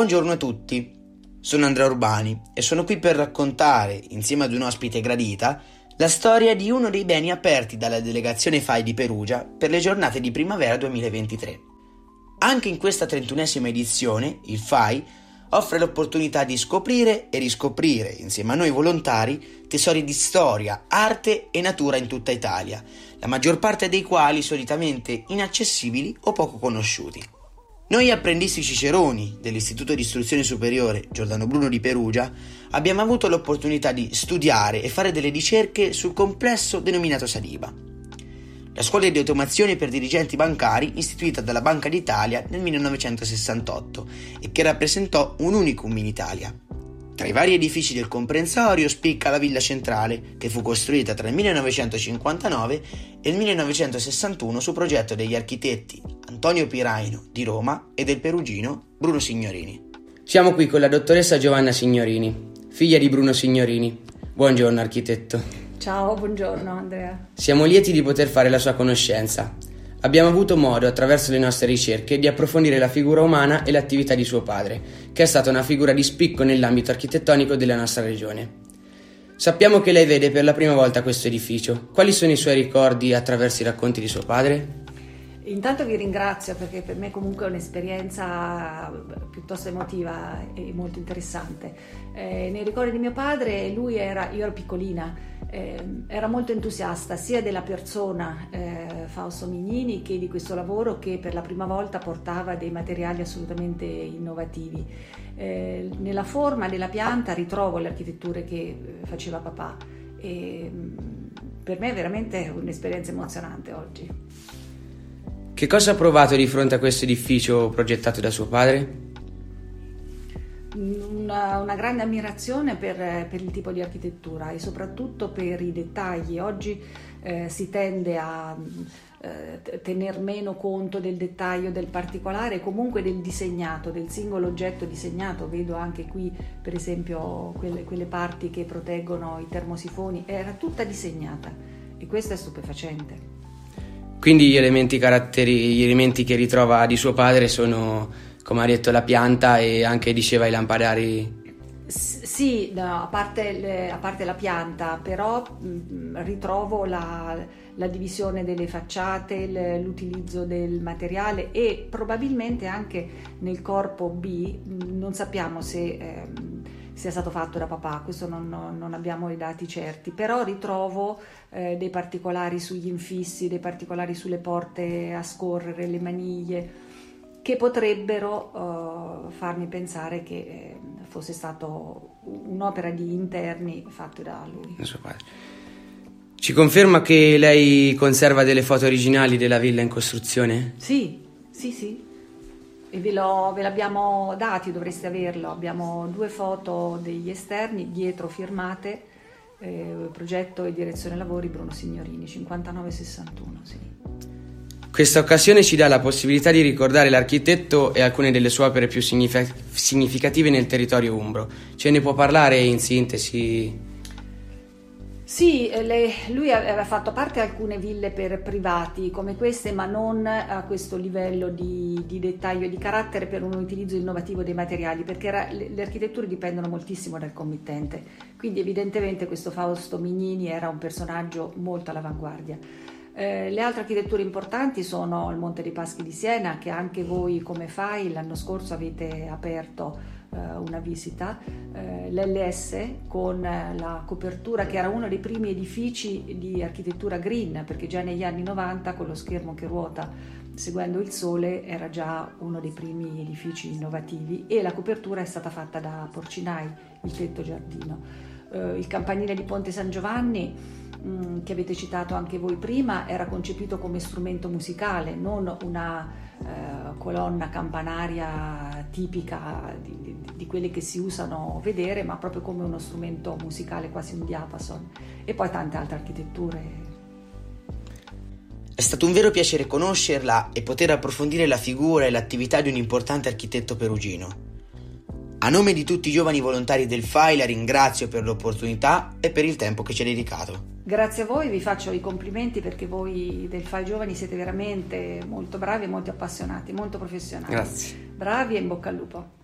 Buongiorno a tutti, sono Andrea Urbani e sono qui per raccontare, insieme ad un ospite gradita, la storia di uno dei beni aperti dalla delegazione FAI di Perugia per le giornate di primavera 2023. Anche in questa trentunesima edizione, il FAI offre l'opportunità di scoprire e riscoprire, insieme a noi volontari, tesori di storia, arte e natura in tutta Italia, la maggior parte dei quali solitamente inaccessibili o poco conosciuti. Noi apprendisti ciceroni dell'Istituto di Istruzione Superiore Giordano Bruno di Perugia abbiamo avuto l'opportunità di studiare e fare delle ricerche sul complesso denominato Saliba, la scuola di automazione per dirigenti bancari istituita dalla Banca d'Italia nel 1968 e che rappresentò un unicum in Italia. Tra i vari edifici del comprensorio spicca la villa centrale, che fu costruita tra il 1959 e il 1961 su progetto degli architetti Antonio Piraino di Roma e del perugino Bruno Signorini. Siamo qui con la dottoressa Giovanna Signorini, figlia di Bruno Signorini. Buongiorno architetto. Ciao, buongiorno Andrea. Siamo lieti di poter fare la sua conoscenza. Abbiamo avuto modo, attraverso le nostre ricerche, di approfondire la figura umana e l'attività di suo padre, che è stata una figura di spicco nell'ambito architettonico della nostra regione. Sappiamo che lei vede per la prima volta questo edificio. Quali sono i suoi ricordi attraverso i racconti di suo padre? Intanto vi ringrazio perché per me comunque è un'esperienza piuttosto emotiva e molto interessante. Eh, nei ricordi di mio padre, lui era, io ero piccolina, eh, era molto entusiasta sia della persona eh, Fausto Mignini che di questo lavoro che per la prima volta portava dei materiali assolutamente innovativi. Eh, nella forma della pianta ritrovo le architetture che eh, faceva papà e mm, per me è veramente un'esperienza emozionante oggi. Che cosa ha provato di fronte a questo edificio progettato da suo padre? Una, una grande ammirazione per, per, il tipo di architettura e soprattutto per i dettagli. Oggi eh, si tende a eh, tener meno conto del dettaglio, del particolare, comunque del disegnato, del singolo oggetto disegnato. Vedo anche qui, per esempio, quelle, quelle parti che proteggono i termosifoni, era tutta disegnata e questo è stupefacente. Quindi gli elementi, gli elementi che ritrova di suo padre sono, come ha detto, la pianta e anche diceva i lampadari. sì, no, a, parte le, a, parte la pianta, però mh, mm, ritrovo la, la, divisione delle facciate, l'utilizzo del materiale e probabilmente anche nel corpo B, mh, non sappiamo se... Eh, sia stato fatto da papà, questo non, non abbiamo i dati certi, però ritrovo eh, dei particolari sugli infissi, dei particolari sulle porte a scorrere, le maniglie, che potrebbero uh, farmi pensare che eh, fosse stato un'opera di interni fatta da lui. Ci conferma che lei conserva delle foto originali della villa in costruzione? Sì, sì, sì e ve, lo, ve l'abbiamo dati, dovreste averlo. Abbiamo due foto degli esterni dietro firmate, eh, progetto e direzione lavori Bruno Signorini, 5961. Sì. Questa occasione ci dà la possibilità di ricordare l'architetto e alcune delle sue opere più significative nel territorio umbro. Ce ne può parlare in sintesi? Sì, eh, le, lui aveva fatto parte alcune ville per privati come queste, ma non a questo livello di, di dettaglio e di carattere per un utilizzo innovativo dei materiali, perché era, le, le, architetture dipendono moltissimo dal committente. Quindi evidentemente questo Fausto Mignini era un personaggio molto all'avanguardia. Eh, le altre architetture importanti sono il Monte dei Paschi di Siena, che anche voi come FAI l'anno scorso avete aperto eh, una visita, eh, l'LS con la copertura che era uno dei primi edifici di architettura green, perché già negli anni 90 con lo schermo che ruota seguendo il sole era già uno dei primi edifici innovativi e la copertura è stata fatta da Porcinai, il tetto giardino. Il campanile di Ponte San Giovanni mm, che avete citato anche voi prima era concepito come strumento musicale, non una eh, colonna campanaria tipica di, di, di, quelle che si usano vedere, ma proprio come uno strumento musicale, quasi un diapason, e poi tante altre architetture. È stato un vero piacere conoscerla e poter approfondire la figura e l'attività di un importante architetto perugino. A nome di tutti i giovani volontari del FAI la ringrazio per l'opportunità e per il tempo che ci ha dedicato. Grazie a voi, vi faccio i complimenti perché voi del FAI Giovani siete veramente molto bravi e molto appassionati, molto professionali. Grazie. Bravi e in bocca al lupo.